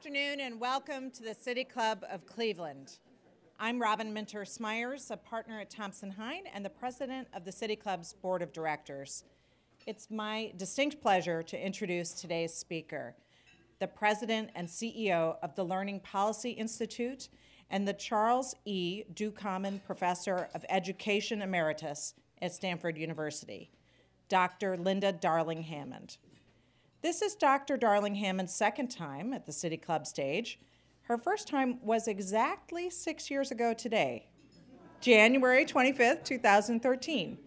Afternoon and welcome to the City Club of Cleveland. I'm Robyn Minter Smyers, a partner at Thompson Hine and the president of the City Club's board of directors. It's my distinct pleasure to introduce today's speaker, the president and CEO of the Learning Policy Institute and the Charles E. Ducommun Professor of Education Emeritus at Stanford University, Dr. Linda Darling Hammond. This is Dr. Darling Hammond's second time at the City Club stage. Her first time was exactly six years ago today, January 25th, 2013.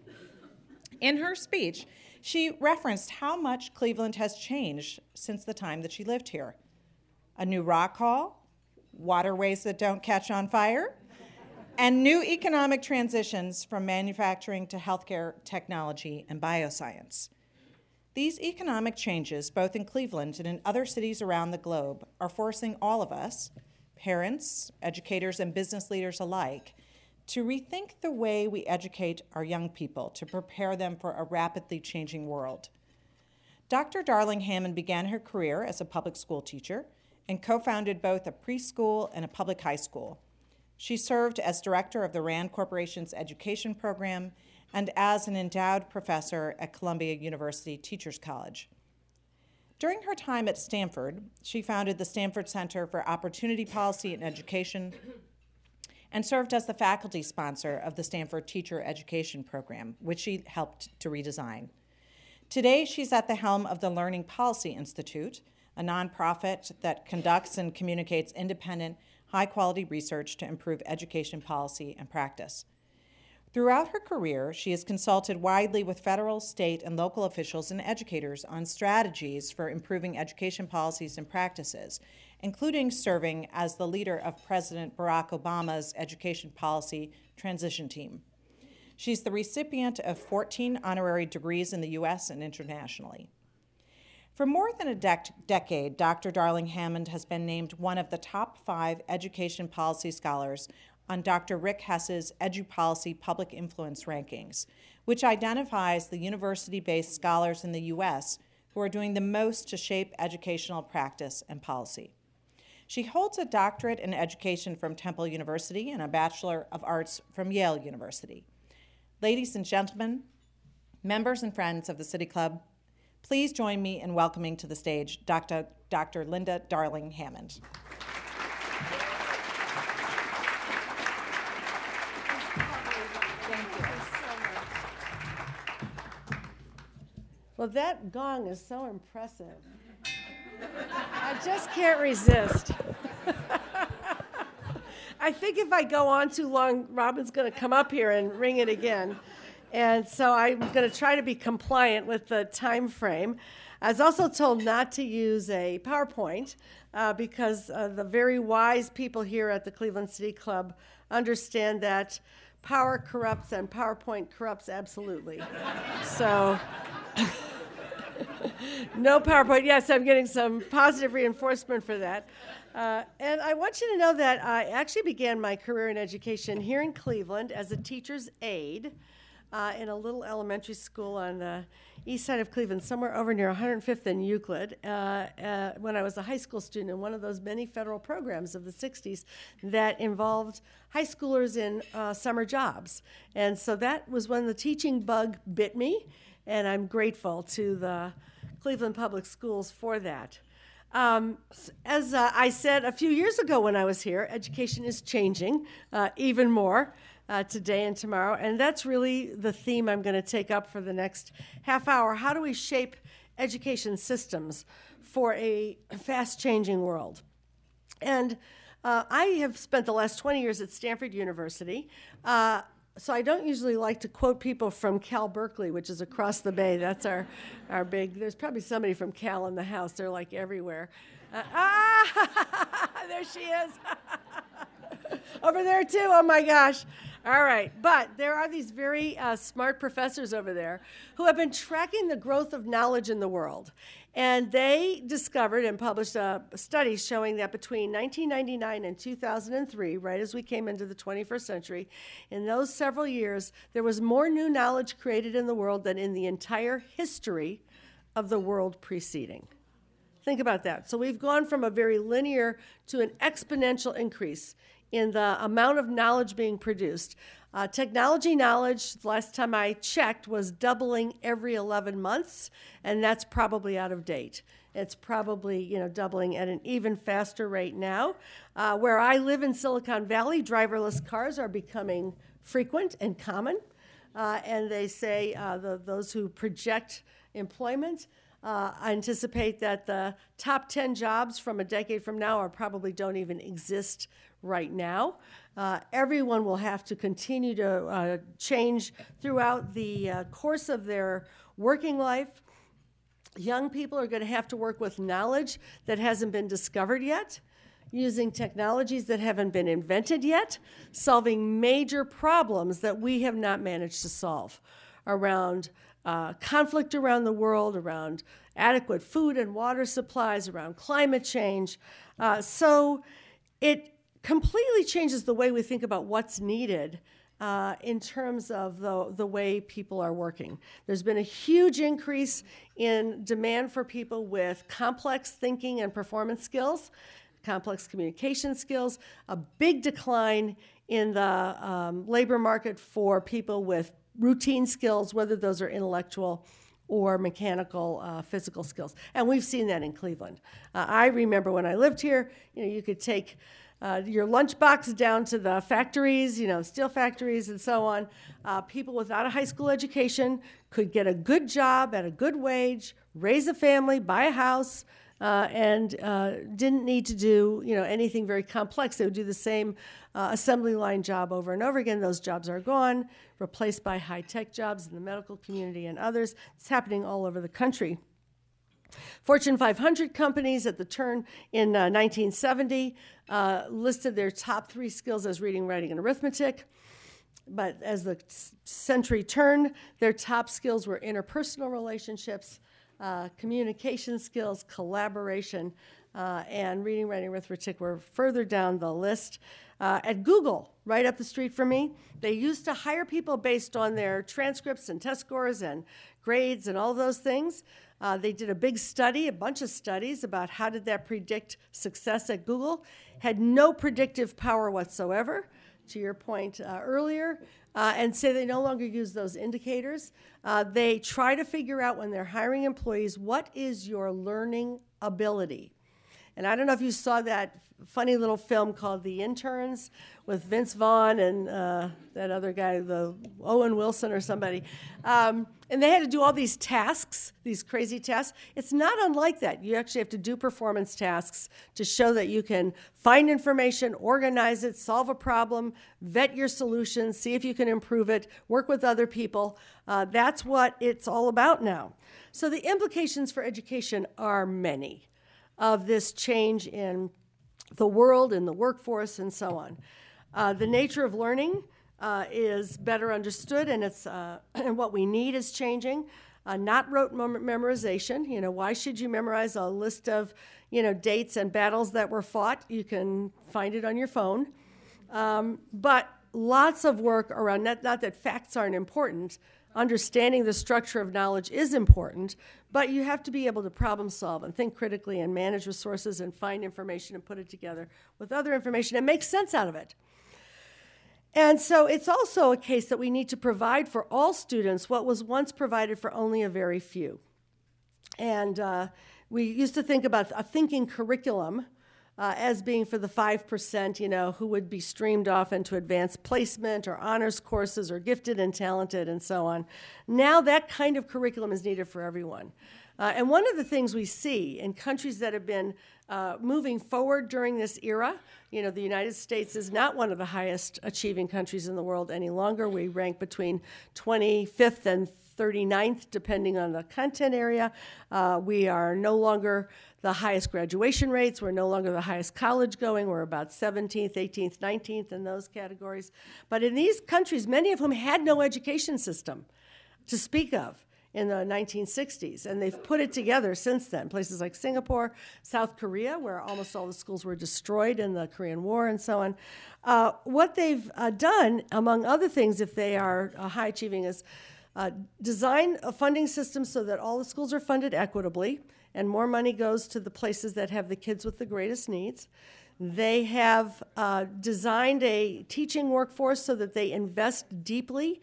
In her speech, she referenced how much Cleveland has changed since the time that she lived here. A new rock hall, waterways that don't catch on fire, and new economic transitions from manufacturing to healthcare, technology, and bioscience. These economic changes, both in Cleveland and in other cities around the globe, are forcing all of us, parents, educators, and business leaders alike, to rethink the way we educate our young people to prepare them for a rapidly changing world. Dr. Darling Hammond began her career as a public school teacher and co founded both a preschool and a public high school. She served as director of the RAND Corporation's education program and as an endowed professor at Columbia University Teachers College. During her time at Stanford, she founded the Stanford Center for Opportunity Policy and Education and served as the faculty sponsor of the Stanford Teacher Education Program, which she helped to redesign. Today, she's at the helm of the Learning Policy Institute, a nonprofit that conducts and communicates independent, high quality research to improve education policy and practice. Throughout her career, she has consulted widely with federal, state, and local officials and educators on strategies for improving education policies and practices, including serving as the leader of President Barack Obama's education policy transition team. She's the recipient of 14 honorary degrees in the U.S. and internationally. For more than a dec- decade, Dr. Darling Hammond has been named one of the top five education policy scholars on Dr. Rick Hess's EduPolicy Public Influence Rankings, which identifies the university based scholars in the U.S. who are doing the most to shape educational practice and policy. She holds a doctorate in education from Temple University and a Bachelor of Arts from Yale University. Ladies and gentlemen, members and friends of the City Club, please join me in welcoming to the stage Dr. Dr. Linda Darling Hammond. Well, that gong is so impressive. I just can't resist. I think if I go on too long, Robyn's going to come up here and ring it again. And so I'm going to try to be compliant with the time frame. I was also told not to use a PowerPoint uh, because uh, the very wise people here at the Cleveland City Club understand that power corrupts and PowerPoint corrupts absolutely. so no PowerPoint. Yes, I'm getting some positive reinforcement for that. Uh, and I want you to know that I actually began my career in education here in Cleveland as a teacher's aide uh, in a little elementary school on the east side of Cleveland, somewhere over near 105th and Euclid, uh, uh, when I was a high school student in one of those many federal programs of the 60s that involved high schoolers in uh, summer jobs. And so that was when the teaching bug bit me and I'm grateful to the Cleveland Public Schools for that. Um, as uh, I said a few years ago when I was here, education is changing uh, even more uh, today and tomorrow, and that's really the theme I'm going to take up for the next half hour. How do we shape education systems for a fast changing world. And uh, I have spent the last 20 years at Stanford University. So I don't usually like to quote people from Cal Berkeley, which is across the bay. That's our, our big, there's probably somebody from Cal in the house. They're like everywhere. Uh, ah, there she is. over there too. Oh my gosh. All right. But there are these very uh, smart professors over there who have been tracking the growth of knowledge in the world. And they discovered and published a study showing that between 1999 and 2003, right as we came into the 21st century, in those several years, there was more new knowledge created in the world than in the entire history of the world preceding. Think about that. So we've gone from a very linear to an exponential increase in the amount of knowledge being produced. Uh, technology knowledge, last time I checked, was doubling every 11 months, and that's probably out of date. It's probably you know doubling at an even faster rate now. Uh, where I live in Silicon Valley, driverless cars are becoming frequent and common, uh, and they say uh, the, those who project employment uh, anticipate that the top 10 jobs from a decade from now are probably don't even exist right now. Uh, everyone will have to continue to uh, change throughout the uh, course of their working life. Young people are going to have to work with knowledge that hasn't been discovered yet, using technologies that haven't been invented yet, solving major problems that we have not managed to solve around uh, conflict around the world, around adequate food and water supplies, around climate change. Uh, so it completely changes the way we think about what's needed uh, in terms of the, the way people are working. There's been a huge increase in demand for people with complex thinking and performance skills, complex communication skills, a big decline in the um, labor market for people with routine skills, whether those are intellectual or mechanical uh, physical skills. And we've seen that in Cleveland. Uh, I remember when I lived here, you know, you could take uh, your lunchbox down to the factories, you know, steel factories and so on. Uh, people without a high school education could get a good job at a good wage, raise a family, buy a house, uh, and uh, didn't need to do you know anything very complex. They would do the same uh, assembly line job over and over again. Those jobs are gone, replaced by high tech jobs in the medical community and others. It's happening all over the country. Fortune 500 companies at the turn in uh, 1970 uh, listed their top three skills as reading, writing, and arithmetic. But as the century turned, their top skills were interpersonal relationships, uh, communication skills, collaboration, uh, and reading, writing, arithmetic were further down the list. Uh, at Google, right up the street from me, they used to hire people based on their transcripts and test scores and grades and all those things. Uh, they did a big study, a bunch of studies about how did that predict success at Google. Had no predictive power whatsoever, to your point uh, earlier uh, and say they no longer use those indicators. Uh, they try to figure out when they're hiring employees what is your learning ability. And I don't know if you saw that funny little film called The Interns with Vince Vaughn and uh, that other guy, the Owen Wilson or somebody. Um, and they had to do all these tasks, these crazy tasks. It's not unlike that. You actually have to do performance tasks to show that you can find information, organize it, solve a problem, vet your solutions, see if you can improve it, work with other people. Uh, that's what it's all about now. So the implications for education are many of this change in the world in the workforce and so on. Uh, the nature of learning uh, is better understood, and it's uh, and what we need is changing. Uh, not rote mem- memorization. You know, why should you memorize a list of you know dates and battles that were fought? You can find it on your phone. Um, but lots of work around not, not that facts aren't important, understanding the structure of knowledge is important, but you have to be able to problem solve and think critically and manage resources and find information and put it together with other information and make sense out of it. And so it's also a case that we need to provide for all students what was once provided for only a very few. And uh, we used to think about a thinking curriculum uh, as being for the 5%, you know, who would be streamed off into advanced placement or honors courses or gifted and talented and so on. Now that kind of curriculum is needed for everyone. Uh, and one of the things we see in countries that have been uh, moving forward during this era, you know, the United States is not one of the highest achieving countries in the world any longer. We rank between 25th and 39th, depending on the content area. Uh, we are no longer the highest graduation rates. We're no longer the highest college going. We're about 17th, 18th, 19th in those categories. But in these countries, many of whom had no education system to speak of in the 1960s, and they've put it together since then. Places like Singapore, South Korea, where almost all the schools were destroyed in the Korean War, and so on. Uh, what they've uh, done, among other things, if they are uh, high achieving, is uh, design a funding system so that all the schools are funded equitably and more money goes to the places that have the kids with the greatest needs. They have uh, designed a teaching workforce so that they invest deeply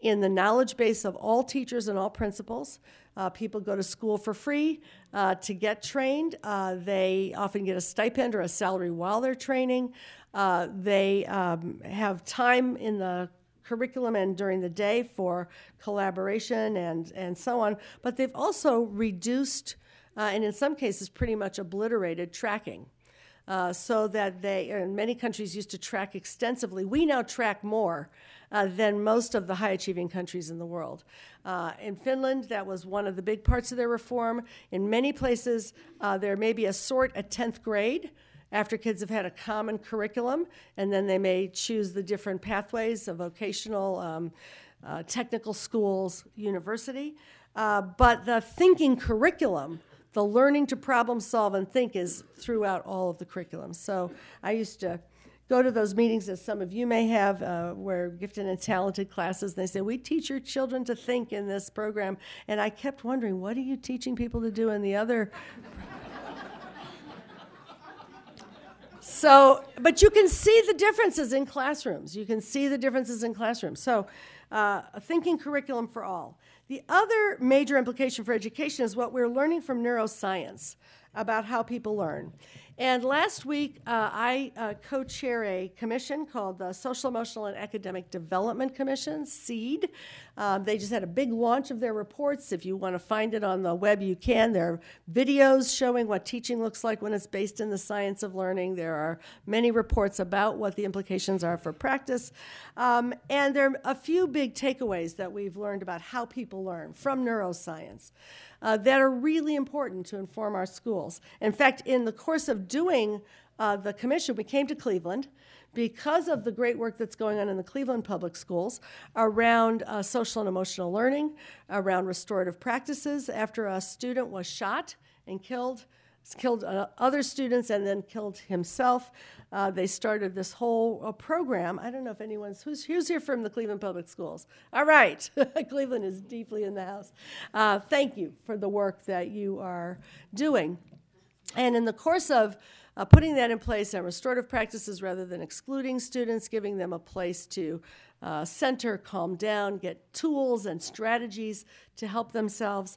in the knowledge base of all teachers and all principals. Uh, people go to school for free uh, to get trained. Uh, they often get a stipend or a salary while they're training. Uh, they um, have time in the curriculum and during the day for collaboration and, and so on. But they've also reduced, uh, and in some cases, pretty much obliterated tracking. Uh, so that they, in many countries, used to track extensively. We now track more uh, than most of the high achieving countries in the world. Uh, in Finland, that was one of the big parts of their reform. In many places, uh, there may be a sort at 10th grade after kids have had a common curriculum, and then they may choose the different pathways of vocational, um, uh, technical schools, university. Uh, but the thinking curriculum, the learning to problem solve and think, is throughout all of the curriculum. So I used to go to those meetings that some of you may have uh, where gifted and talented classes and they say we teach your children to think in this program and i kept wondering what are you teaching people to do in the other So, but you can see the differences in classrooms. You can see the differences in classrooms. So, uh, a thinking curriculum for all. The other major implication for education is what we're learning from neuroscience about how people learn. And last week, uh, I uh, co chair a commission called the Social, Emotional, and Academic Development Commission, SEED. Um, they just had a big launch of their reports. If you want to find it on the web, you can. There are videos showing what teaching looks like when it's based in the science of learning. There are many reports about what the implications are for practice. Um, and there are a few big takeaways that we've learned about how people learn from neuroscience uh, that are really important to inform our schools. In fact, in the course of doing uh, the commission, we came to Cleveland because of the great work that's going on in the Cleveland public schools around uh, social and emotional learning, around restorative practices. After a student was shot and killed, killed uh, other students and then killed himself. Uh, they started this whole uh, program. I don't know if anyone's who's who's here from the Cleveland Public Schools. All right, Cleveland is deeply in the house. Uh, thank you for the work that you are doing. And in the course of uh, putting that in place and restorative practices rather than excluding students, giving them a place to uh, center, calm down, get tools and strategies to help themselves.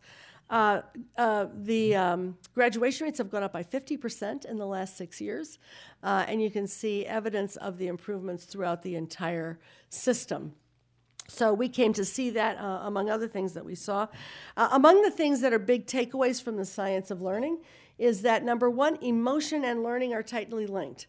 Uh, uh, the um, graduation rates have gone up by 50% in the last six years, uh, and you can see evidence of the improvements throughout the entire system. So we came to see that uh, among other things that we saw. Uh, among the things that are big takeaways from the science of learning is that number one, emotion and learning are tightly linked.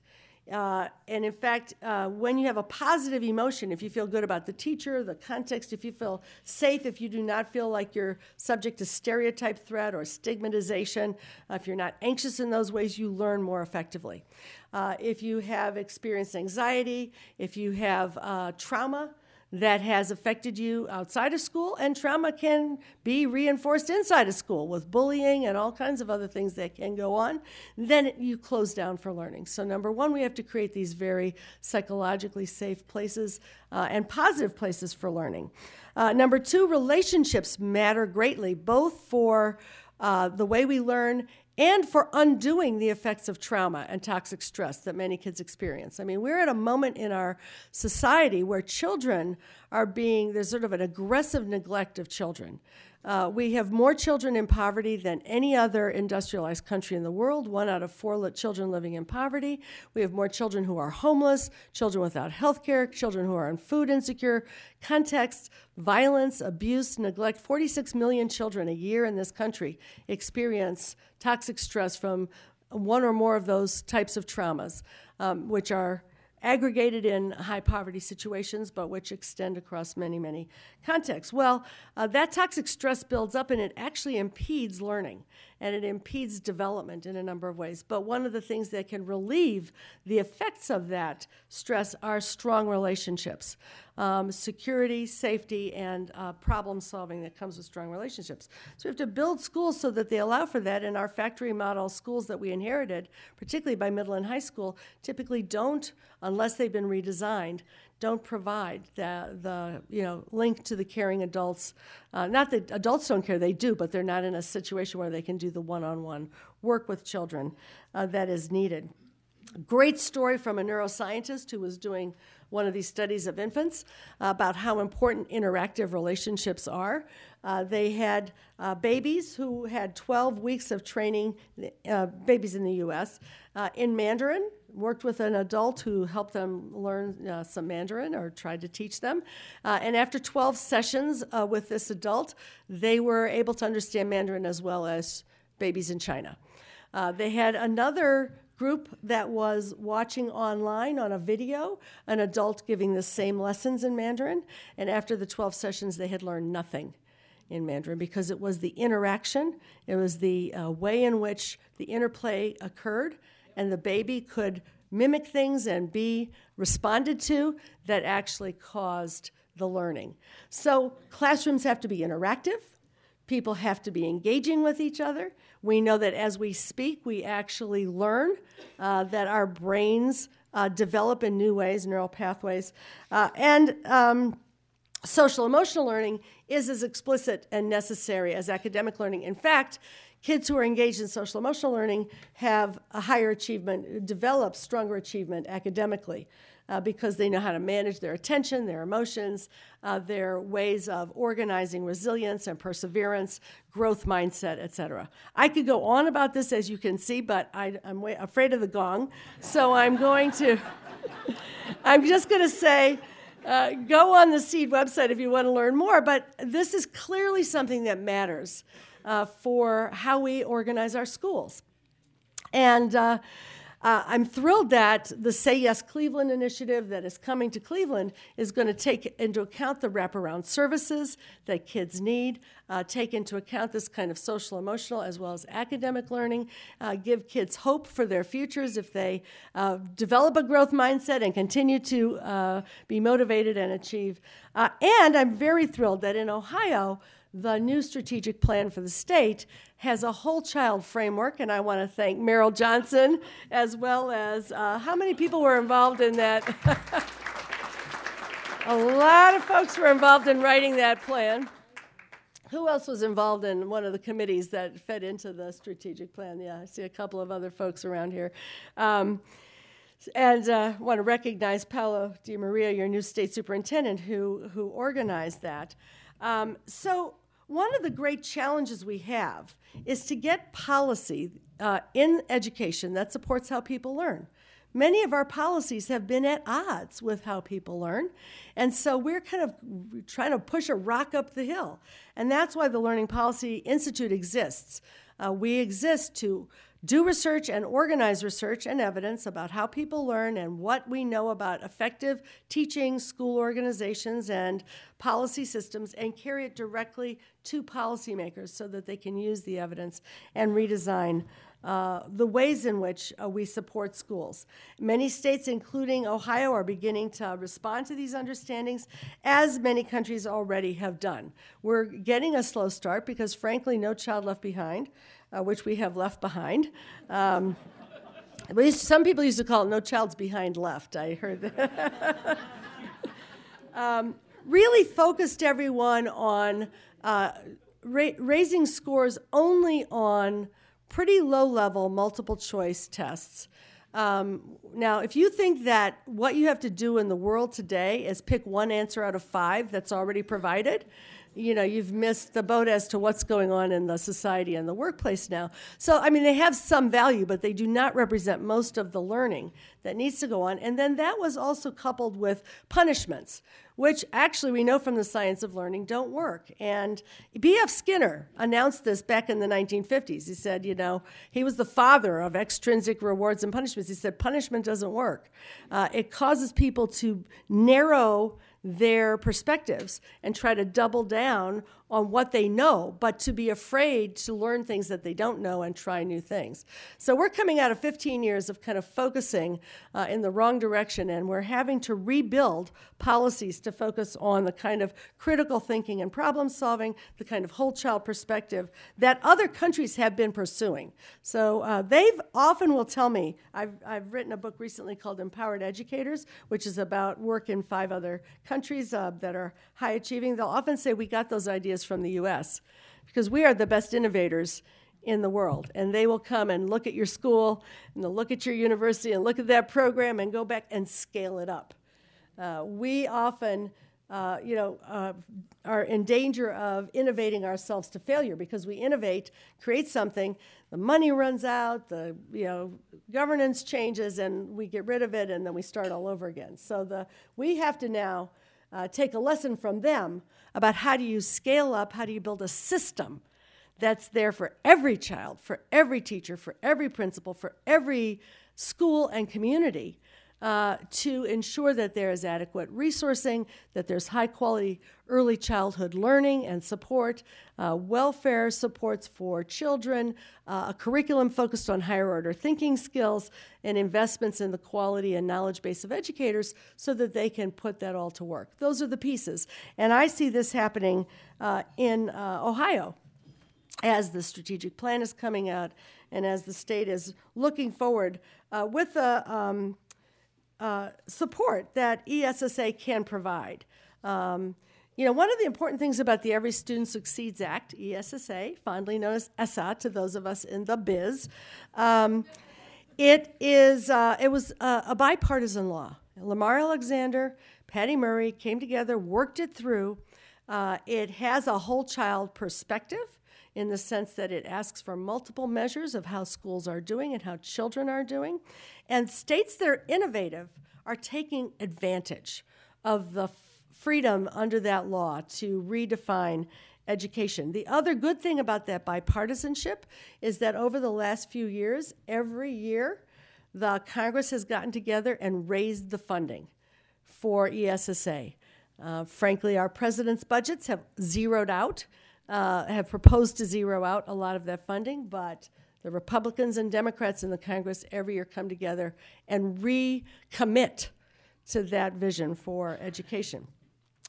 Uh, and in fact, uh, when you have a positive emotion, if you feel good about the teacher, the context, if you feel safe, if you do not feel like you're subject to stereotype threat or stigmatization, uh, if you're not anxious in those ways, you learn more effectively. Uh, if you have experienced anxiety, if you have uh, trauma, that has affected you outside of school, and trauma can be reinforced inside of school with bullying and all kinds of other things that can go on, then you close down for learning. So, number one, we have to create these very psychologically safe places uh, and positive places for learning. Uh, number two, relationships matter greatly, both for uh, the way we learn and for undoing the effects of trauma and toxic stress that many kids experience. I mean, we're at a moment in our society where children are being, there's sort of an aggressive neglect of children. Uh, we have more children in poverty than any other industrialized country in the world. One out of four li- children living in poverty. We have more children who are homeless, children without health care, children who are in food insecure contexts, violence, abuse, neglect. 46 million children a year in this country experience toxic stress from one or more of those types of traumas, um, which are aggregated in high poverty situations, but which extend across many, many contexts. Well, uh, that toxic stress builds up and it actually impedes learning and it impedes development in a number of ways. But one of the things that can relieve the effects of that stress are strong relationships. Um, security, safety, and uh, problem solving that comes with strong relationships. So we have to build schools so that they allow for that. And our factory model schools that we inherited, particularly by middle and high school, typically don't, unless they've been redesigned, don't provide the, the you know link to the caring adults. Uh, not that adults don't care, they do, but they're not in a situation where they can do the one-on-one work with children uh, that is needed. Great story from a neuroscientist who was doing one of these studies of infants about how important interactive relationships are. Uh, they had uh, babies who had 12 weeks of training, uh, babies in the US, uh, in Mandarin worked with an adult who helped them learn uh, some Mandarin or tried to teach them. And after 12 sessions with this adult, they were able to understand Mandarin as well as babies in China. They had another group that was watching online on a video an adult giving the same lessons in Mandarin. And after the 12 sessions, they had learned nothing in Mandarin because it was the interaction, it was the uh, way in which the interplay occurred and the baby could mimic things and be responded to that actually caused the learning. So classrooms have to be interactive. People have to be engaging with each other. We know that as we speak, we actually learn uh, that our brains uh, develop in new ways, neural pathways. Uh, and um, social emotional learning is as explicit and necessary as academic learning. In fact, kids who are engaged in social emotional learning have a higher achievement, develop stronger achievement academically. Uh, because they know how to manage their attention, their emotions, uh, their ways of organizing resilience and perseverance, growth mindset, etc. I could go on about this, as you can see, but I, am afraid of the gong, so I'm going to. I'm just going to say. Uh, go on the SEED website if you want to learn more, but this is clearly something that matters uh, for how we organize our schools. And uh, I'm thrilled that the Say Yes Cleveland initiative that is coming to Cleveland is going to take into account the wraparound services that kids need, uh, take into account this kind of social emotional as well as academic learning, uh, give kids hope for their futures if they uh, develop a growth mindset and continue to uh, be motivated and achieve. Uh, and I'm very thrilled that in Ohio, the new strategic plan for the state has a whole child framework, and I want to thank Meryl Johnson as well as uh, how many people were involved in that? a lot of folks were involved in writing that plan. Who else was involved in one of the committees that fed into the strategic plan? Yeah, I see a couple of other folks around here. Um, and uh, want to recognize Paolo DeMaria, your new state superintendent, who, who organized that. Um, so, one of the great challenges we have is to get policy uh, in education that supports how people learn. Many of our policies have been at odds with how people learn. And so we're kind of trying to push a rock up the hill. And that's why the Learning Policy Institute exists. Uh, we exist to do research and organize research and evidence about how people learn and what we know about effective teaching, school organizations, and policy systems, and carry it directly to policymakers so that they can use the evidence and redesign uh, the ways in which uh, we support schools. Many states, including Ohio, are beginning to respond to these understandings, as many countries already have done. We're getting a slow start because, frankly, no child left behind uh, which we have left behind. Um, some people used to call it No Child's Behind Left. I heard that. um, really focused everyone on uh, ra- raising scores only on pretty low level multiple choice tests. Um, now, if you think that what you have to do in the world today is pick one answer out of five that's already provided, you know you've missed the boat as to what's going on in the society and the workplace now. So i mean they have some value but they do not represent most of the learning that needs to go on. And then that was also coupled with punishments which actually we know from the science of learning don't work. And B.F. Skinner announced this back in the 1950s he said you know he was the father of extrinsic rewards and punishments. He said punishment doesn't work. Uh, it causes people to narrow their perspectives and try to double down on what they know, but to be afraid to learn things that they don't know and try new things. So we're coming out of 15 years of kind of focusing uh, in the wrong direction, and we're having to rebuild policies to focus on the kind of critical thinking and problem solving, the kind of whole child perspective that other countries have been pursuing. So uh, they've often will tell me, I've, I've written a book recently called Empowered Educators, which is about work in five other countries uh, that are high achieving. They'll often say, We got those ideas from the US because we are the best innovators in the world. And they will come and look at your school and they'll look at your university and look at that program and go back and scale it up. Uh, we often, uh, you know, uh, are in danger of innovating ourselves to failure because we innovate, create something, the money runs out, the you know governance changes, and we get rid of it, and then we start all over again. So the we have to now uh, take a lesson from them about how do you scale up, how do you build a system that's there for every child, for every teacher, for every principal, for every school and community uh, to ensure that there is adequate resourcing, that there's high quality early childhood learning and support, uh, welfare supports for children, uh, a curriculum focused on higher order thinking skills, and investments in the quality and knowledge base of educators so that they can put that all to work. Those are the pieces. And I see this happening uh, in uh, Ohio as the strategic plan is coming out and as the state is looking forward uh, with a um, uh, support that ESSA can provide. Um, you know, one of the important things about the Every Student Succeeds Act, ESSA, fondly known as ESSA to those of us in the biz, um, it is uh, it was a, a bipartisan law. Lamar Alexander, Patty Murray came together, worked it through. Uh, it has a whole child perspective in the sense that it asks for multiple measures of how schools are doing and how children are doing. And states that are innovative are taking advantage of the freedom under that law to redefine education. The other good thing about that bipartisanship is that over the last few years, every year, the Congress has gotten together and raised the funding for ESSA. Uh, frankly, our president's budgets have zeroed out, uh, have proposed to zero out a lot of that funding, but the Republicans and Democrats in the Congress every year come together and recommit to that vision for education.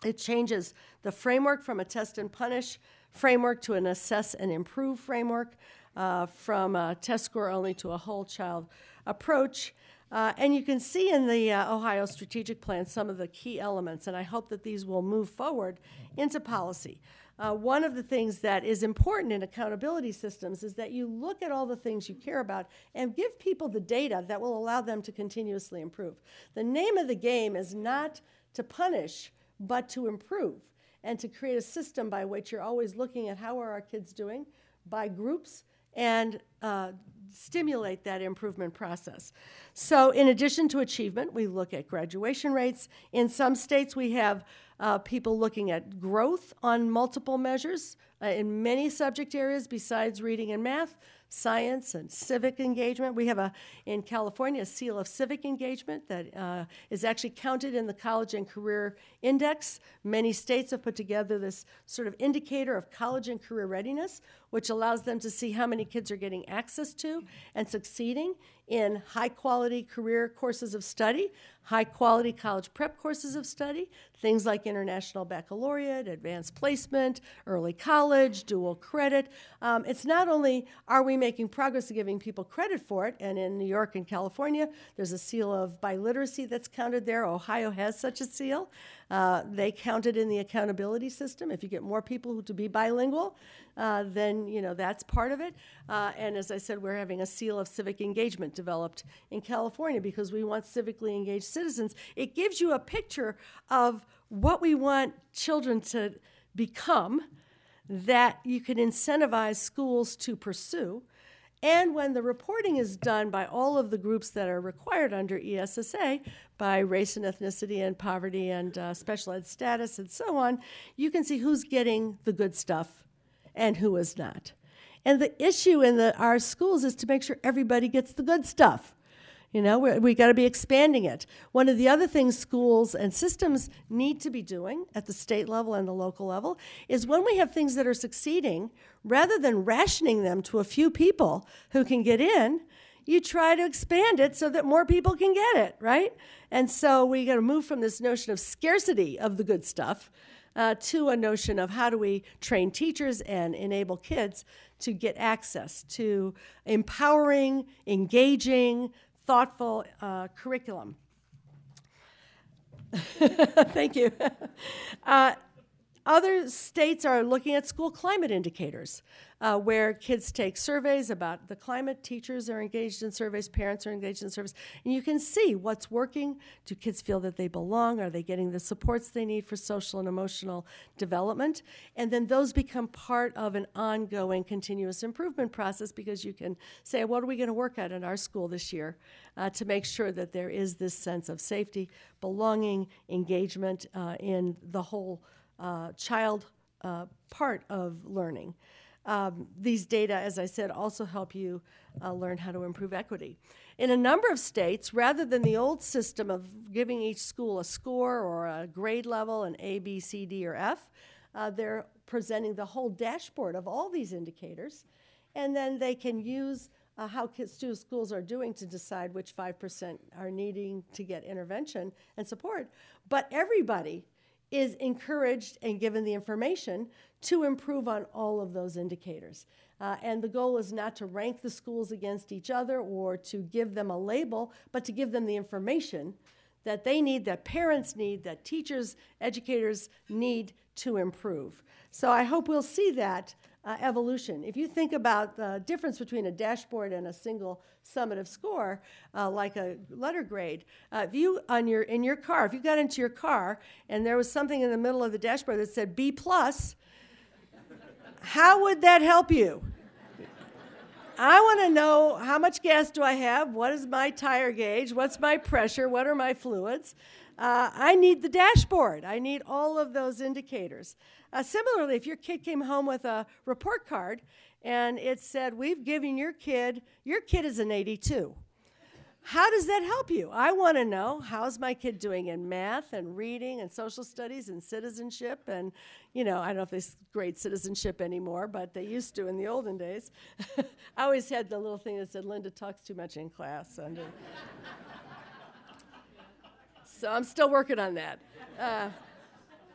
It changes the framework from a test and punish framework to an assess and improve framework, uh, from a test score only to a whole child approach. Uh, and you can see in the uh, Ohio Strategic Plan some of the key elements, and I hope that these will move forward into policy uh, one of the things that is important in accountability systems is that you look at all the things you care about and give people the data that will allow them to continuously improve. The name of the game is not to punish, but to improve and to create a system by which you're always looking at how are our kids doing by groups and uh, stimulate that improvement process. So, in addition to achievement, we look at graduation rates. In some states, we have uh, people looking at growth on multiple measures uh, in many subject areas besides reading and math science and civic engagement. We have a in California a seal of civic engagement that uh, is actually counted in the College and Career Index. Many states have put together this sort of indicator of college and career readiness, which allows them to see how many kids are getting access to and succeeding in high quality career courses of study, high quality college prep courses of study, things like international baccalaureate, advanced placement, early college, dual credit. Um, it's not only are we making progress to giving people credit for it, and in New York and California, there's a seal of biliteracy that's counted there. Ohio has such a seal. Uh, they count it in the accountability system. If you get more people to be bilingual, uh, then you know that's part of it. Uh, and as I said, we're having a seal of civic engagement developed in California because we want civically engaged citizens. It gives you a picture of what we want children to become that you can incentivize schools to pursue. And when the reporting is done by all of the groups that are required under ESSA, by race and ethnicity and poverty and uh, special ed status and so on, you can see who's getting the good stuff and who is not. And the issue in the, our schools is to make sure everybody gets the good stuff. You know, we we got to be expanding it. One of the other things schools and systems need to be doing at the state level and the local level is when we have things that are succeeding, rather than rationing them to a few people who can get in, you try to expand it so that more people can get it, right? And so we got to move from this notion of scarcity of the good stuff uh, to a notion of how do we train teachers and enable kids to get access to empowering, engaging, thoughtful uh, curriculum. Thank you. Uh, other states are looking at school climate indicators, uh, where kids take surveys about the climate. Teachers are engaged in surveys, parents are engaged in surveys, and you can see what's working. Do kids feel that they belong? Are they getting the supports they need for social and emotional development? And then those become part of an ongoing continuous improvement process because you can say, what are we going to work at in our school this year uh, to make sure that there is this sense of safety, belonging, engagement uh, in the whole uh, child uh, part of learning. Um, these data, as I said, also help you uh, learn how to improve equity. In a number of states, rather than the old system of giving each school a score or a grade level, an A, B, C, D, or F, uh, they're presenting the whole dashboard of all these indicators, and then they can use uh, how kids, schools are doing to decide which 5% are needing to get intervention and support. But everybody is encouraged and given the information to improve on all of those indicators. Uh, and the goal is not to rank the schools against each other or to give them a label, but to give them the information that they need, that parents need, that teachers, educators need to improve. So I hope we'll see that uh, evolution. If you think about the difference between a dashboard and a single summative score, uh, like a letter grade, uh, if you on your in your car, if you got into your car and there was something in the middle of the dashboard that said B plus, how would that help you? I want to know how much gas do I have? What is my tire gauge? What's my pressure? What are my fluids? Uh, I need the dashboard. I need all of those indicators. Uh, similarly, if your kid came home with a report card and it said, We've given your kid, your kid is an 82. How does that help you? I want to know how's my kid doing in math and reading and social studies and citizenship and you know I don't know if they grade citizenship anymore, but they used to in the olden days. I always had the little thing that said Linda talks too much in class. Under. so I'm still working on that. Uh,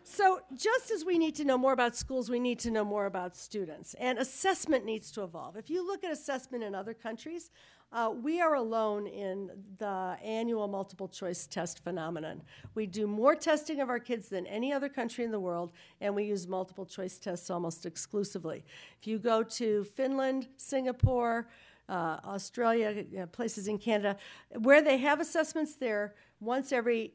so, just as we need to know more about schools, we need to know more about students. And assessment needs to evolve. If you look at assessment in other countries, uh, we are alone in the annual multiple choice test phenomenon. We do more testing of our kids than any other country in the world, and we use multiple choice tests almost exclusively. If you go to Finland, Singapore, uh, Australia, you know, places in Canada, where they have assessments there once every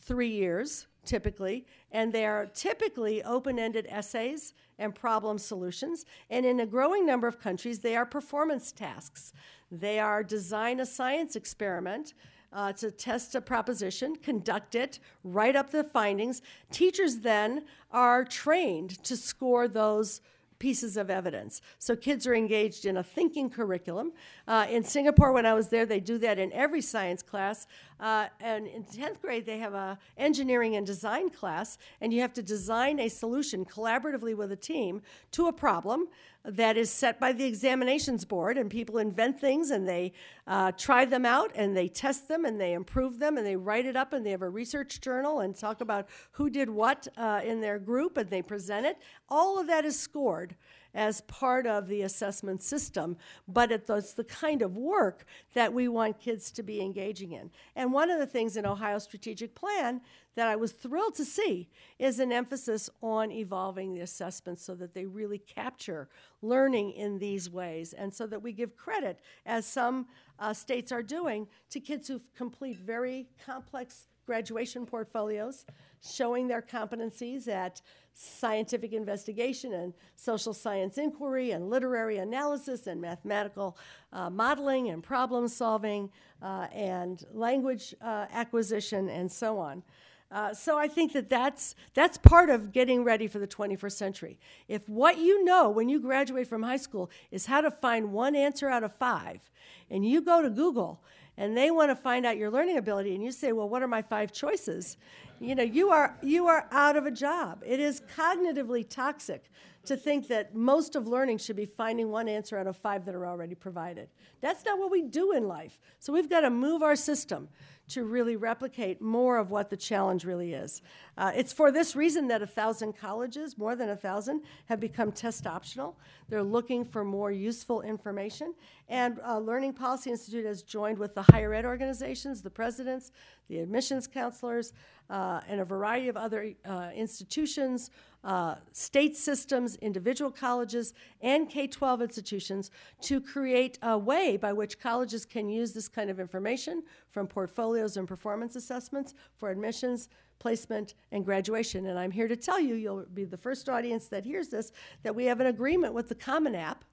three years, typically, and they are typically open ended essays and problem solutions. And in a growing number of countries, they are performance tasks. They are design a science experiment. Uh, to test a proposition, conduct it, write up the findings. Teachers then are trained to score those pieces of evidence. So kids are engaged in a thinking curriculum. Uh, in Singapore, when I was there, they do that in every science class. Uh, and in 10th grade, they have a engineering and design class, and you have to design a solution collaboratively with a team to a problem that is set by the examinations board, and people invent things and they uh, try them out and they test them and they improve them and they write it up and they have a research journal and talk about who did what uh, in their group and they present it. All of that is scored as part of the assessment system, but it's the kind of work that we want kids to be engaging in. And one of the things in Ohio Strategic Plan that I was thrilled to see is an emphasis on evolving the assessments so that they really capture learning in these ways and so that we give credit, as some uh, states are doing, to kids who complete very complex graduation portfolios showing their competencies at scientific investigation and social science inquiry and literary analysis and mathematical uh, modeling and problem solving uh, and language uh, acquisition and so on. Uh, so I think that that's, that's part of getting ready for the 21st century. If what you know when you graduate from high school is how to find one answer out of five, and you go to Google and they want to find out your learning ability, and you say, well, what are my five choices? You know, you are, you are out of a job. It is cognitively toxic to think that most of learning should be finding one answer out of five that are already provided. That's not what we do in life. So we've got to move our system to really replicate more of what the challenge really is. Uh, it's for this reason that a thousand colleges, more than a thousand, have become test optional. They're looking for more useful information. And uh, Learning Policy Institute has joined with the higher ed organizations, the presidents, the admissions counselors, uh, and a variety of other uh, institutions, uh, state systems, individual colleges, and K 12 institutions to create a way by which colleges can use this kind of information from portfolios and performance assessments for admissions, placement, and graduation. And I'm here to tell you, you'll be the first audience that hears this, that we have an agreement with the Common App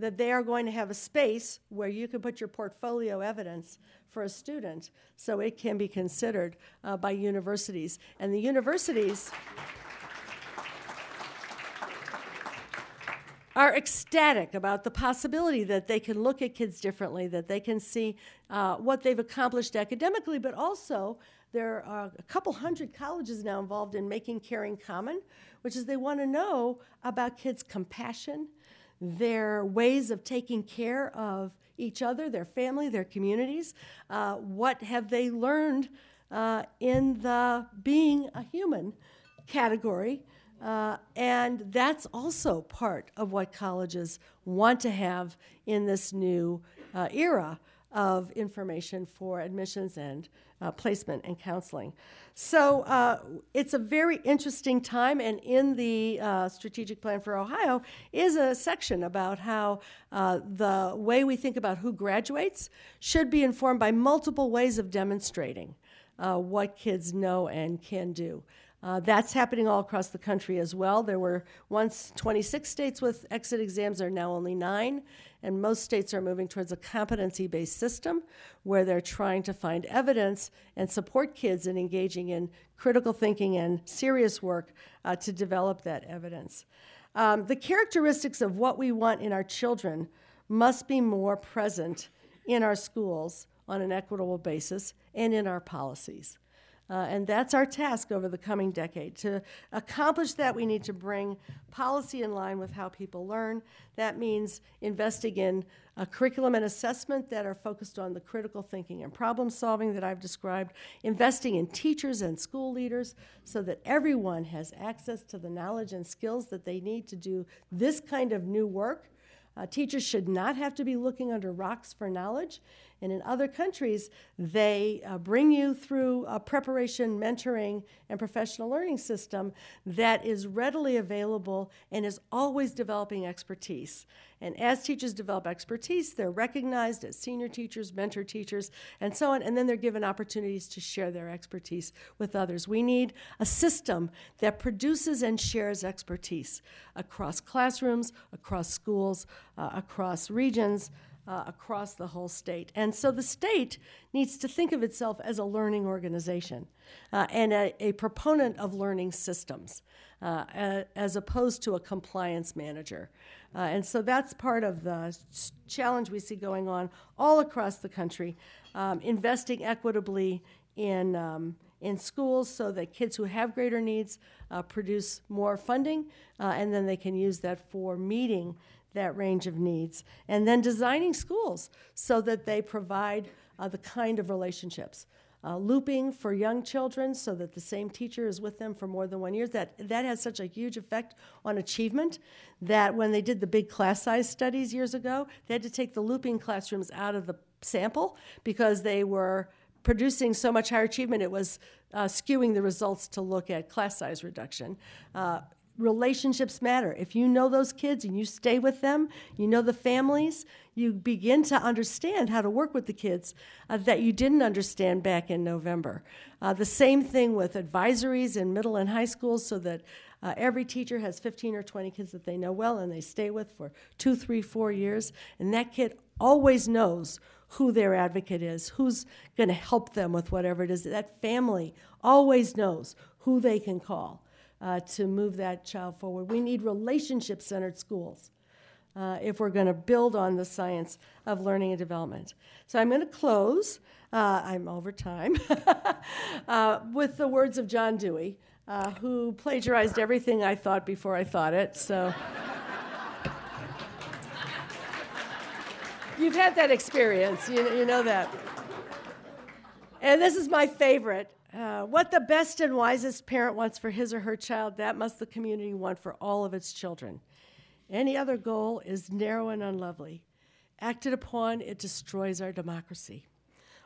that they are going to have a space where you can put your portfolio evidence for a student so it can be considered uh, by universities. And the universities are ecstatic about the possibility that they can look at kids differently, that they can see uh, what they've accomplished academically, but also there are a couple hundred colleges now involved in making caring common, which is they want to know about kids' compassion, their ways of taking care of each other, their family, their communities. Uh, what have they learned uh, in the being a human category? Uh, and that's also part of what colleges want to have in this new uh, era of information for admissions and uh, placement and counseling. So uh, it's a very interesting time, and in the uh, strategic plan for Ohio is a section about how uh, the way we think about who graduates should be informed by multiple ways of demonstrating uh, what kids know and can do. Uh, that's happening all across the country as well. There were once 26 states with exit exams, there are now only nine, and most states are moving towards a competency based system where they're trying to find evidence and support kids in engaging in critical thinking and serious work uh, to develop that evidence. Um, the characteristics of what we want in our children must be more present in our schools on an equitable basis and in our policies. Uh, and that's our task over the coming decade. To accomplish that, we need to bring policy in line with how people learn. That means investing in a curriculum and assessment that are focused on the critical thinking and problem solving that I've described, investing in teachers and school leaders so that everyone has access to the knowledge and skills that they need to do this kind of new work. Uh, teachers should not have to be looking under rocks for knowledge. And in other countries, they uh, bring you through a preparation, mentoring, and professional learning system that is readily available and is always developing expertise. And as teachers develop expertise, they're recognized as senior teachers, mentor teachers, and so on, and then they're given opportunities to share their expertise with others. We need a system that produces and shares expertise across classrooms, across schools, uh, across regions uh, across the whole state. And so the state needs to think of itself as a learning organization uh, and a, a, proponent of learning systems uh, as opposed to a compliance manager. Uh, and so that's part of the challenge we see going on all across the country, um, investing equitably in. Um, in schools so that kids who have greater needs uh, produce more funding, uh, and then they can use that for meeting that range of needs, and then designing schools so that they provide uh, the kind of relationships. Uh, looping for young children so that the same teacher is with them for more than one year. That, that has such a huge effect on achievement that when they did the big class size studies years ago, they had to take the looping classrooms out of the sample because they were producing so much higher achievement, it was uh, skewing the results to look at class size reduction. Uh, relationships matter. If you know those kids and you stay with them, you know the families, you begin to understand how to work with the kids uh, that you didn't understand back in November. Uh, the same thing with advisories in middle and high schools so that uh, every teacher has 15 or 20 kids that they know well and they stay with for two, three, four years. And that kid always knows who their advocate is, who's going to help them with whatever it is. That family always knows who they can call uh, to move that child forward. We need relationship centered schools. Uh, if we're going to build on the science of learning and development. So I'm going to close, uh, I'm over time, uh, with the words of John Dewey, uh, who plagiarized everything I thought before I thought it. So you've had that experience, you, you know that. And this is my favorite. Uh, what the best and wisest parent wants for his or her child, that must the community want for all of its children. Any other goal is narrow and unlovely. Acted upon, it destroys our democracy.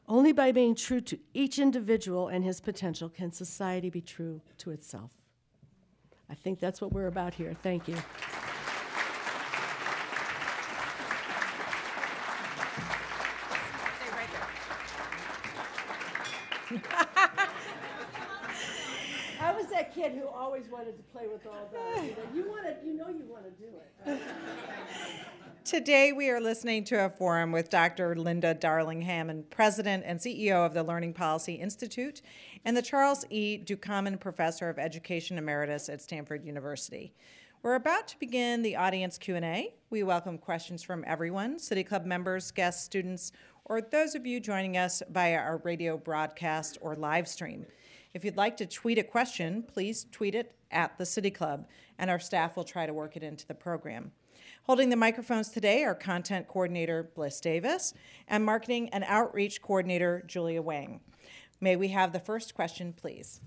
Only by being true to each individual and his potential can society be true to itself. I think that's what we're about here. Thank you. Always wanted to play with all know, you want to, you know, you want to do it. Today, we are listening to a forum with Dr. Linda Darling Hammond, President and CEO of the Learning Policy Institute, and the Charles E. Ducommun Professor of Education Emeritus at Stanford University. We're about to begin the audience Q&A. We welcome questions from everyone, City Club members, guests, students, or those of you joining us via our radio broadcast or live stream. If you'd like to tweet a question, please tweet it at the City Club, and our staff will try to work it into the program. Holding the microphones today are Content Coordinator Bliss Davis and Marketing and Outreach Coordinator Julia Wang. May we have the first question, please?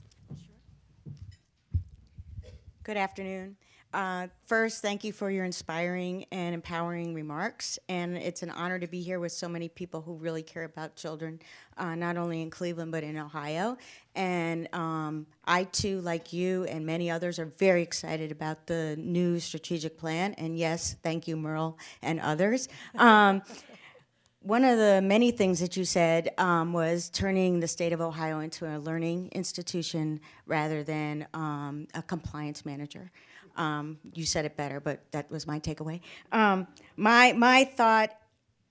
Good afternoon. Uh, first, thank you for your inspiring and empowering remarks. And it's an honor to be here with so many people who really care about children, uh, not only in Cleveland, but in Ohio. And um, I, too, like you and many others, are very excited about the new strategic plan. And yes, thank you, Merle and others. Um, one of the many things that you said um, was turning the state of Ohio into a learning institution rather than um, a compliance manager. Um, you said it better, but that was my takeaway. Um, my my thought,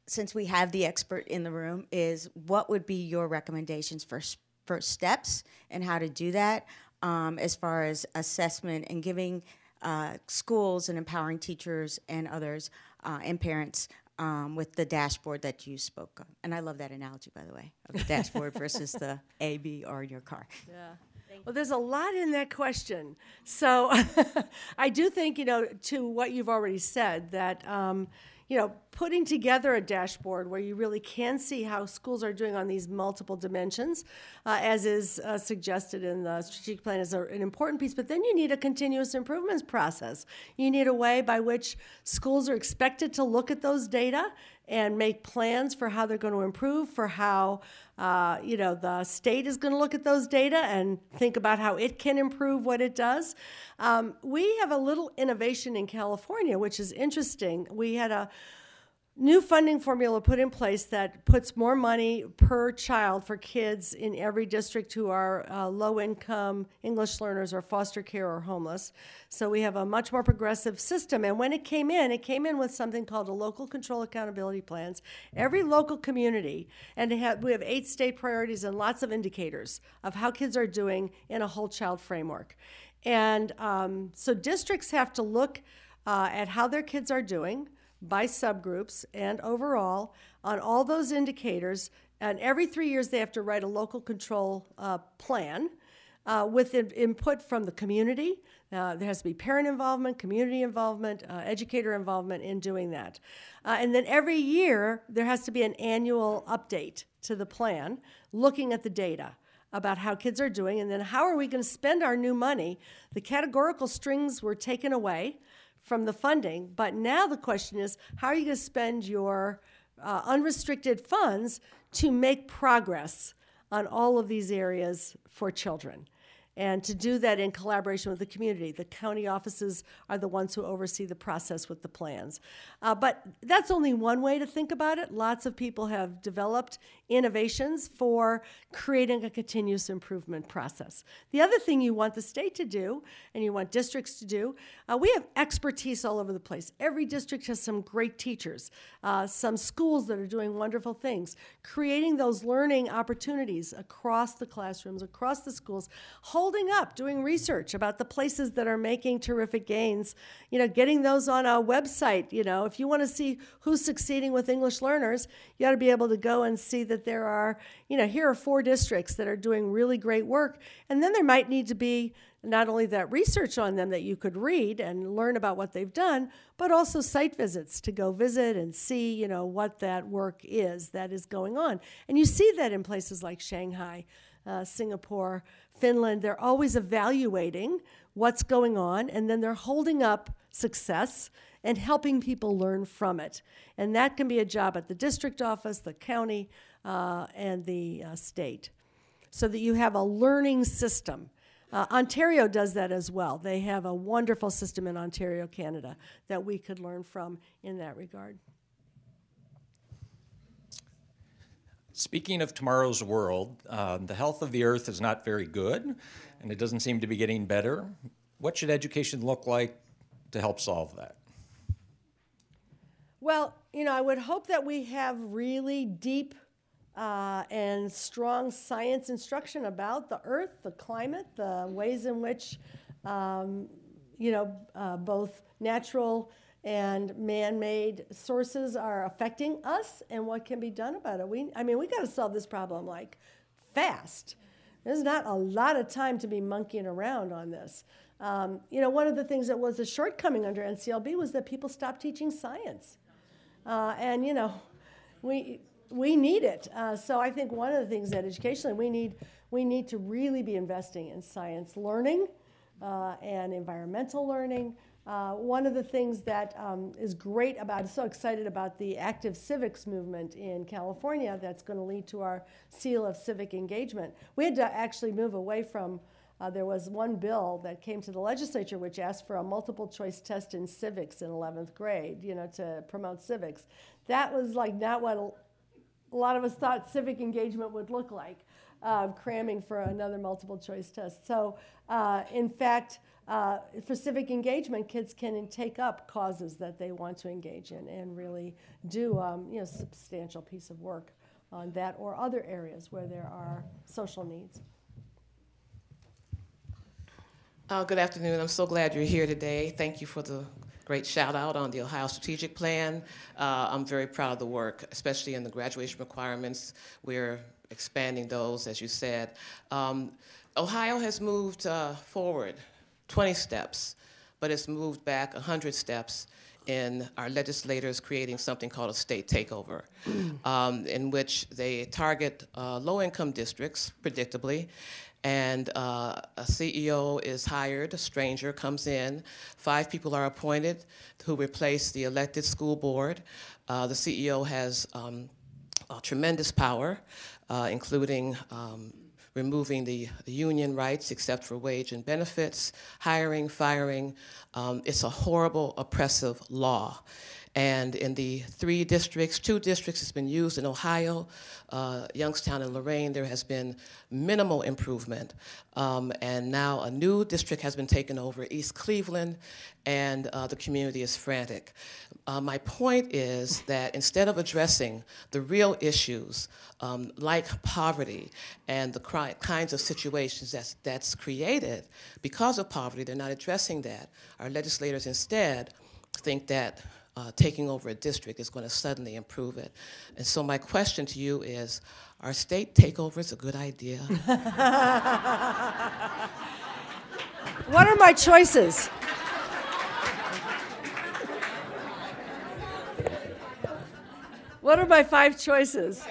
since we have the expert in the room, is what would be your recommendations for first steps and how to do that, um, as far as assessment and giving uh, schools and empowering teachers and others uh, and parents um, with the dashboard that you spoke of. And I love that analogy, by the way, of the dashboard versus the A, B, or in your car. Yeah. Well, there's a lot in that question. So I do think, you know, to what you've already said, that, um, you know, putting together a dashboard where you really can see how schools are doing on these multiple dimensions, uh, as is uh, suggested in the strategic plan, is a, an important piece. But then you need a continuous improvements process. You need a way by which schools are expected to look at those data and make plans for how they're going to improve, for how uh, you know the state is going to look at those data and think about how it can improve what it does. Um, we have a little innovation in California, which is interesting. We had a new funding formula put in place that puts more money per child for kids in every district who are uh, low income English learners or foster care or homeless. So we have a much more progressive system. And when it came in, it came in with something called the local control accountability plans. Every local community, and have, we have eight state priorities and lots of indicators of how kids are doing in a whole child framework. And um, so districts have to look uh, at how their kids are doing by subgroups and overall on all those indicators. And every three years, they have to write a local control uh, plan uh, with in- input from the community. Uh, there has to be parent involvement, community involvement, uh, educator involvement in doing that. Uh, and then every year, there has to be an annual update to the plan looking at the data about how kids are doing and then how are we going to spend our new money. The categorical strings were taken away from the funding. But now the question is how are you going to spend your uh, unrestricted funds to make progress on all of these areas for children? and to do that in collaboration with the community. The county offices are the ones who oversee the process with the plans. Uh, but that's only one way to think about it. Lots of people have developed innovations for creating a continuous improvement process. The other thing you want the state to do, and you want districts to do, uh, we have expertise all over the place. Every district has some great teachers, uh, some schools that are doing wonderful things, creating those learning opportunities across the classrooms, across the schools, holding up, doing research about the places that are making terrific gains, you know, getting those on a website. You know, if you want to see who's succeeding with English learners, you got to be able to go and see that there are, you know, here are four districts that are doing really great work. And then there might need to be not only that research on them that you could read and learn about what they've done, but also site visits to go visit and see, you know, what that work is that is going on. And you see that in places like Shanghai, uh, Singapore, Finland. They're always evaluating what's going on, and then they're holding up success and helping people learn from it. And that can be a job at the district office, the county, uh, and the uh, state, so that you have a learning system uh, Ontario does that as well. They have a wonderful system in Ontario, Canada, that we could learn from in that regard. Speaking of tomorrow's world, uh, the health of the earth is not very good, and it doesn't seem to be getting better. What should education look like to help solve that? Well, you know, I would hope that we have really deep uh, and strong science instruction about the earth, the climate, the ways in which, um, you know, uh, both natural and man-made sources are affecting us and what can be done about it. We, I mean, we got to solve this problem like fast. There's not a lot of time to be monkeying around on this. Um, you know, one of the things that was a shortcoming under NCLB was that people stopped teaching science. Uh, and, you know, we, we need it. Uh, so I think one of the things that educationally we need we need to really be investing in science learning uh, and environmental learning. Uh, one of the things that um, is great about, I'm so excited about the active civics movement in California that's going to lead to our seal of civic engagement. We had to actually move away from, uh, there was one bill that came to the legislature which asked for a multiple choice test in civics in 11th grade, you know, to promote civics. That was like not what a lot of us thought civic engagement would look like, uh, cramming for another multiple choice test. So, uh, in fact, uh, for civic engagement, kids can take up causes that they want to engage in and really do um, you know, substantial piece of work on that or other areas where there are social needs. Uh, good afternoon. I'm so glad you're here today. Thank you for the great shout out on the Ohio Strategic Plan. Uh, I'm very proud of the work, especially in the graduation requirements. We're expanding those, as you said. Um, Ohio has moved uh, forward 20 steps, but it's moved back 100 steps in our legislators creating something called a state takeover, um, in which they target uh, low income districts, predictably, and uh, a CEO is hired, a stranger comes in, five people are appointed who replace the elected school board. Uh, the CEO has um, tremendous power, uh, including um, removing the, the, union rights except for wage and benefits, hiring, firing. Um, it's a horrible, oppressive law. And in the three districts, two districts has been used in Ohio, uh, Youngstown and Lorain, there has been minimal improvement. Um, and now a new district has been taken over, East Cleveland, and uh, the community is frantic. Uh, my point is that instead of addressing the real issues um, like poverty and the kinds of situations that's, that's created because of poverty, they're not addressing that. Our legislators instead think that uh, taking over a district is going to suddenly improve it. And so my question to you is, are state takeovers a good idea? what are my choices? What are my five choices?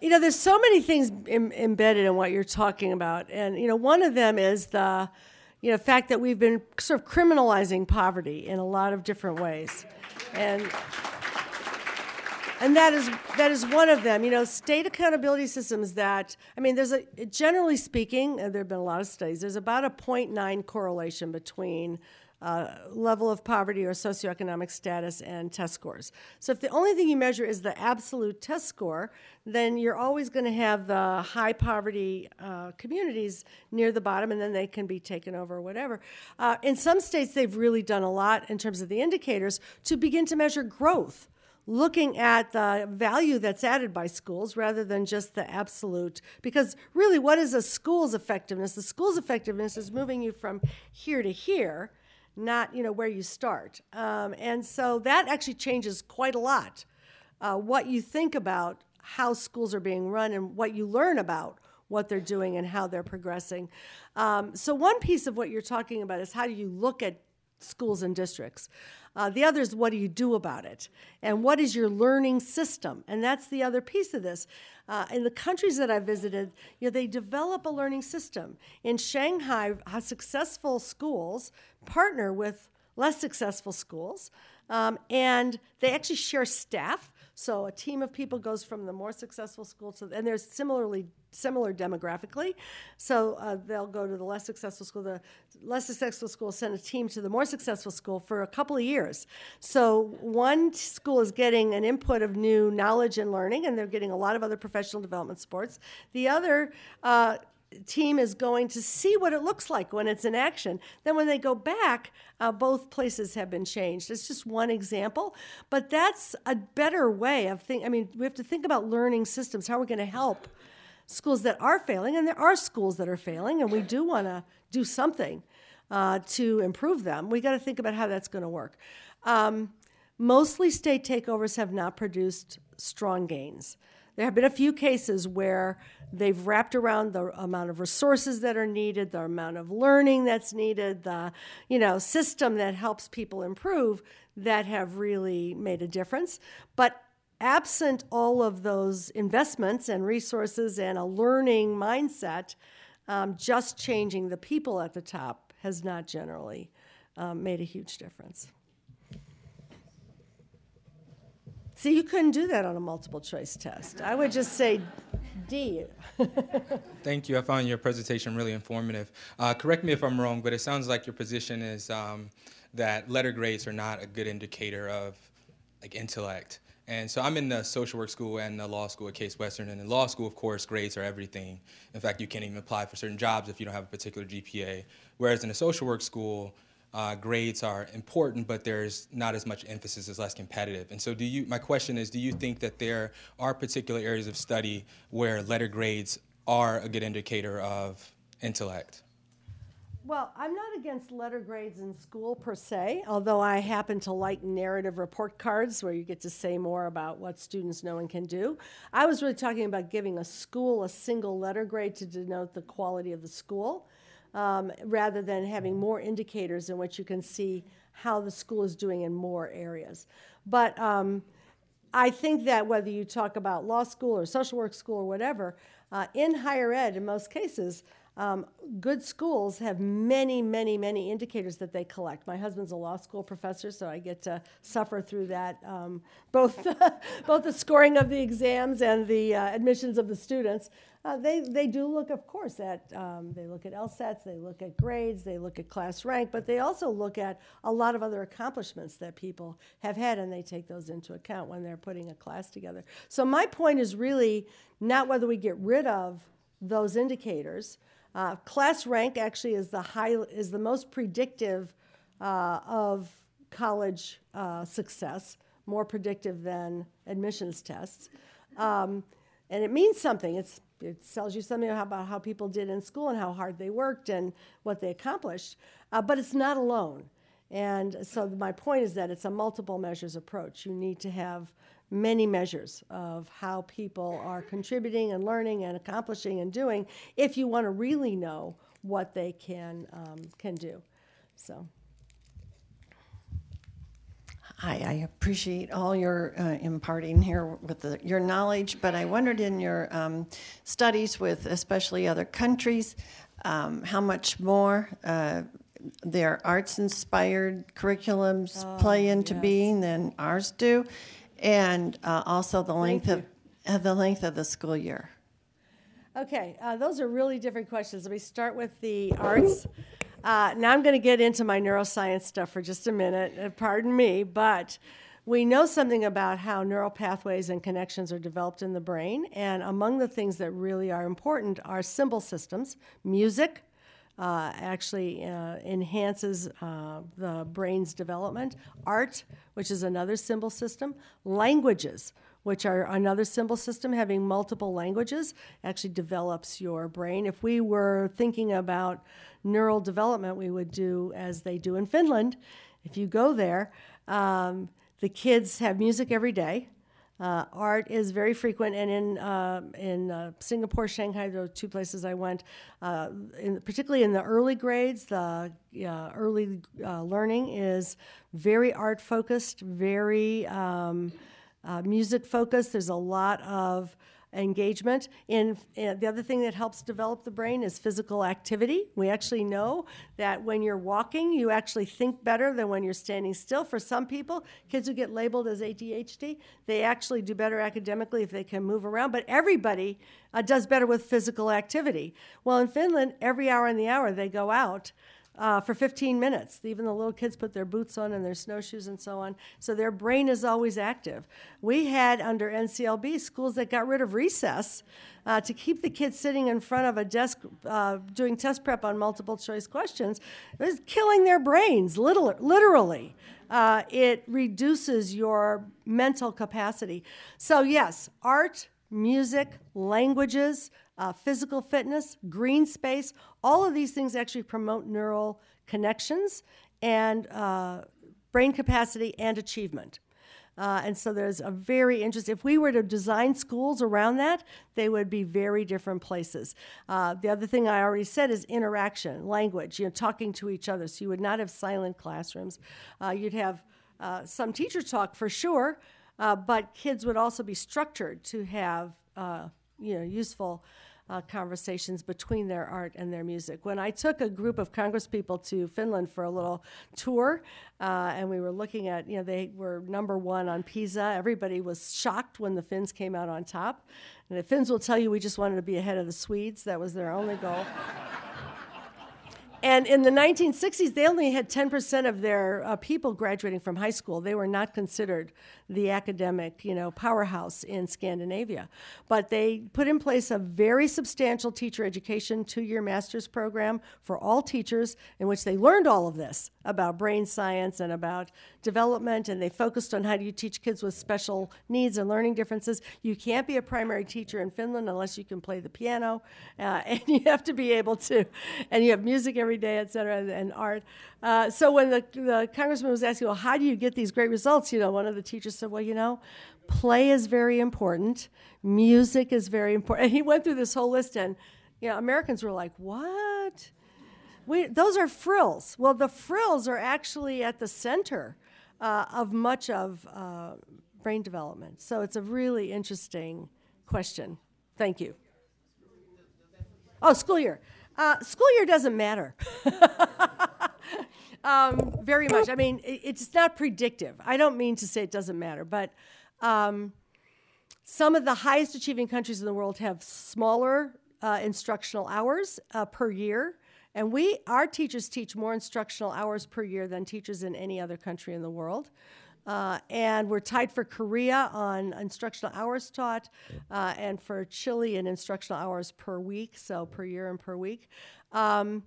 you know, there's so many things Im- embedded in what you're talking about, and you know, one of them is the you know, fact that we've been sort of criminalizing poverty in a lot of different ways. And and that is that is one of them. You know, state accountability systems. That I mean, there's a generally speaking, there have been a lot of studies. There's about a 0.9 correlation between uh, level of poverty or socioeconomic status and test scores. So if the only thing you measure is the absolute test score, then you're always going to have the high poverty uh, communities near the bottom, and then they can be taken over or whatever. Uh, in some states, they've really done a lot in terms of the indicators to begin to measure growth looking at the value that's added by schools rather than just the absolute. Because really, what is a school's effectiveness? The school's effectiveness is moving you from here to here not you know where you start. Um, and so that actually changes quite a lot uh, what you think about how schools are being run and what you learn about what they're doing and how they're progressing. Um, so one piece of what you're talking about is how do you look at schools and districts. Uh, the other is what do you do about it? And what is your learning system? And that's the other piece of this. Uh, in the countries that I visited, you know, they develop a learning system. In Shanghai, successful schools partner with less successful schools, um, and they actually share staff so a team of people goes from the more successful school to, and they're similarly similar demographically. So uh, they'll go to the less successful school. The less successful school send a team to the more successful school for a couple of years. So one school is getting an input of new knowledge and learning, and they're getting a lot of other professional development sports. The other uh, team is going to see what it looks like when it's in action. Then, when they go back, uh, both places have been changed. It's just one example, but that's a better way of thinking. I mean, we have to think about learning systems. How are we going to help schools that are failing? And there are schools that are failing, and we do want to do something uh, to improve them. We got to think about how that's going to work. Um, mostly, state takeovers have not produced strong gains. There have been a few cases where they've wrapped around the amount of resources that are needed, the amount of learning that's needed, the you know system that helps people improve that have really made a difference. But absent all of those investments and resources and a learning mindset, um, just changing the people at the top has not generally um, made a huge difference. See, you couldn't do that on a multiple choice test. I would just say D. Thank you. I found your presentation really informative. Uh, correct me if I'm wrong, but it sounds like your position is um, that letter grades are not a good indicator of like intellect. And so I'm in the social work school and the law school at Case Western. And in law school, of course, grades are everything. In fact, you can't even apply for certain jobs if you don't have a particular GPA. Whereas in a social work school, uh, grades are important, but there's not as much emphasis, it's less competitive. And so, do you? My question is, do you think that there are particular areas of study where letter grades are a good indicator of intellect? Well, I'm not against letter grades in school per se, although I happen to like narrative report cards where you get to say more about what students know and can do. I was really talking about giving a school a single letter grade to denote the quality of the school um, rather than having more indicators in which you can see how the school is doing in more areas. But um, I think that whether you talk about law school or social work school or whatever, uh, in higher ed, in most cases, um, good schools have many, many, many indicators that they collect. My husband's a law school professor, so I get to suffer through that, um, both, both the scoring of the exams and the uh, admissions of the students. Uh, they, they do look, of course, at um, they look at LSATs, they look at grades, they look at class rank, but they also look at a lot of other accomplishments that people have had, and they take those into account when they're putting a class together. So my point is really not whether we get rid of those indicators. Uh, class rank actually is the high is the most predictive uh, of college uh, success, more predictive than admissions tests, um, and it means something. It's it tells you something about how people did in school and how hard they worked and what they accomplished, uh, but it's not alone. And so my point is that it's a multiple measures approach. You need to have many measures of how people are contributing and learning and accomplishing and doing if you want to really know what they can um, can do. So. Hi, I appreciate all your uh, imparting here with the, your knowledge, but I wondered in your um, studies with especially other countries, um, how much more uh, their arts inspired curriculums oh, play into yes. being than ours do. And uh, also the length of uh, the length of the school year. Okay, uh, those are really different questions. Let me start with the arts. Uh, now I'm going to get into my neuroscience stuff for just a minute. Uh, pardon me, but we know something about how neural pathways and connections are developed in the brain, and among the things that really are important are symbol systems. Music uh, actually uh, enhances uh, the brain's development. Art, which is another symbol system. Languages, which are another symbol system, having multiple languages actually develops your brain. If we were thinking about neural development, we would do as they do in Finland. If you go there, um, the kids have music every day. Uh, art is very frequent, and in uh, in uh, Singapore, Shanghai, the two places I went, uh, in, particularly in the early grades, the uh, early uh, learning is very art focused, very um, music focused. There's a lot of engagement. In, in, the other thing that helps develop the brain is physical activity. We actually know that when you're walking, you actually think better than when you're standing still. For some people, kids who get labeled as ADHD, they actually do better academically if they can move around. But everybody uh, does better with physical activity. Well, in Finland, every hour in the hour they go out uh, for 15 minutes. Even the little kids put their boots on and their snowshoes and so on. So their brain is always active. We had under NCLB schools that got rid of recess uh, to keep the kids sitting in front of a desk uh, doing test prep on multiple choice questions. It was killing their brains, little, literally. Uh, it reduces your mental capacity. So, yes, art, music, languages, uh, physical fitness, green space, all of these things actually promote neural connections and uh, brain capacity and achievement. Uh, and so there's a very interesting, if we were to design schools around that, they would be very different places. Uh, the other thing I already said is interaction, language, you know, talking to each other. So you would not have silent classrooms. Uh, you'd have uh, some teacher talk for sure, uh, but kids would also be structured to have, uh, you know, useful uh, conversations between their art and their music. When I took a group of congresspeople to Finland for a little tour, uh, and we were looking at, you know, they were number one on PISA. Everybody was shocked when the Finns came out on top. And the Finns will tell you we just wanted to be ahead of the Swedes. That was their only goal. And in the 1960s, they only had 10% of their uh, people graduating from high school. They were not considered the academic, you know, powerhouse in Scandinavia. But they put in place a very substantial teacher education two-year master's program for all teachers in which they learned all of this about brain science and about development, and they focused on how do you teach kids with special needs and learning differences. You can't be a primary teacher in Finland unless you can play the piano, uh, and you have to be able to, and you have music every day, et cetera, and, and art. Uh, so when the, the congressman was asking, well, how do you get these great results? You know, one of the teachers said, well, you know, play is very important, music is very important. And he went through this whole list, and you know, Americans were like, what? We, those are frills. Well, the frills are actually at the center uh, of much of uh, brain development. So it's a really interesting question. Thank you. Oh, school year. Uh, school year doesn't matter. um, very much. I mean, it, it's not predictive. I don't mean to say it doesn't matter, but um, some of the highest achieving countries in the world have smaller uh, instructional hours uh, per year. And we, our teachers teach more instructional hours per year than teachers in any other country in the world. Uh, and we're tied for Korea on instructional hours taught, uh, and for Chile in instructional hours per week, so per year and per week. Um,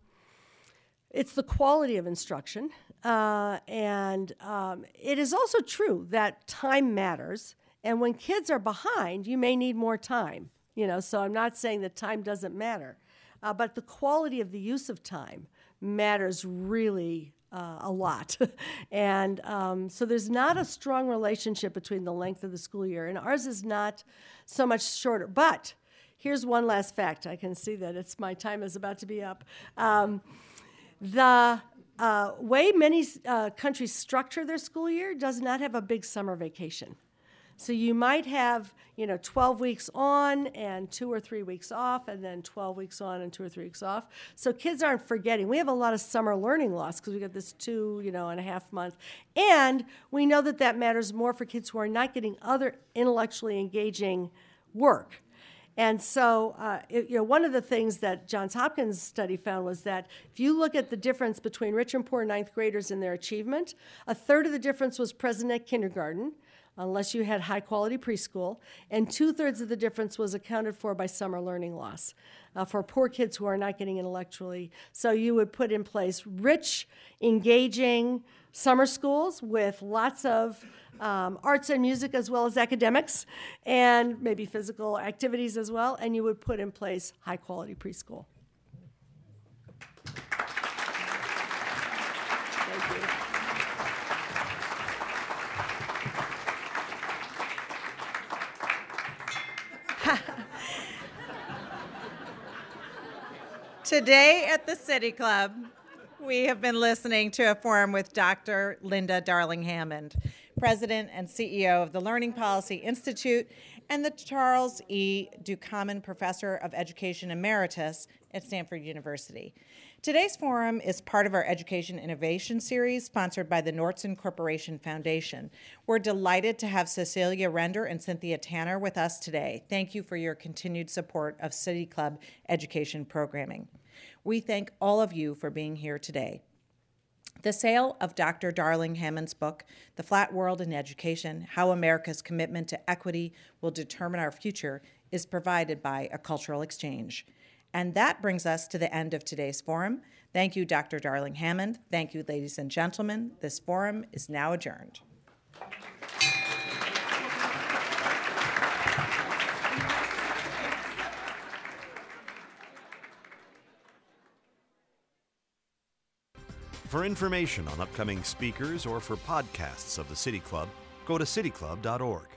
it's the quality of instruction, uh, and um, it is also true that time matters. And when kids are behind, you may need more time. You know, so I'm not saying that time doesn't matter, uh, but the quality of the use of time matters really uh, a lot. and um, so there's not a strong relationship between the length of the school year, and ours is not so much shorter. But here's one last fact. I can see that it's my time is about to be up. Um, the uh, way many uh, countries structure their school year does not have a big summer vacation. So you might have, you know, 12 weeks on and two or three weeks off, and then 12 weeks on and two or three weeks off. So kids aren't forgetting. We have a lot of summer learning loss because we got this two, you know, and a half month. And we know that that matters more for kids who are not getting other intellectually engaging work. And so, uh, it, you know, one of the things that Johns Hopkins study found was that if you look at the difference between rich and poor ninth graders in their achievement, a third of the difference was present at kindergarten, unless you had high quality preschool, and two thirds of the difference was accounted for by summer learning loss uh, for poor kids who are not getting intellectually. So you would put in place rich, engaging summer schools with lots of um, arts and music as well as academics, and maybe physical activities as well, and you would put in place high quality preschool. Today at the City Club, we have been listening to a forum with Dr. Linda Darling Hammond, President and CEO of the Learning Policy Institute and the Charles E. Ducommun Professor of Education Emeritus at Stanford University. Today's forum is part of our Education Innovation Series sponsored by the Nordson Corporation Foundation. We're delighted to have Cecilia Render and Cynthia Tanner with us today. Thank you for your continued support of City Club education programming. We thank all of you for being here today. The sale of Dr. Darling Hammond's book, The Flat World and Education How America's Commitment to Equity Will Determine Our Future, is provided by a cultural exchange. And that brings us to the end of today's forum. Thank you, Dr. Darling Hammond. Thank you, ladies and gentlemen. This forum is now adjourned. For information on upcoming speakers or for podcasts of the City Club, go to cityclub.org.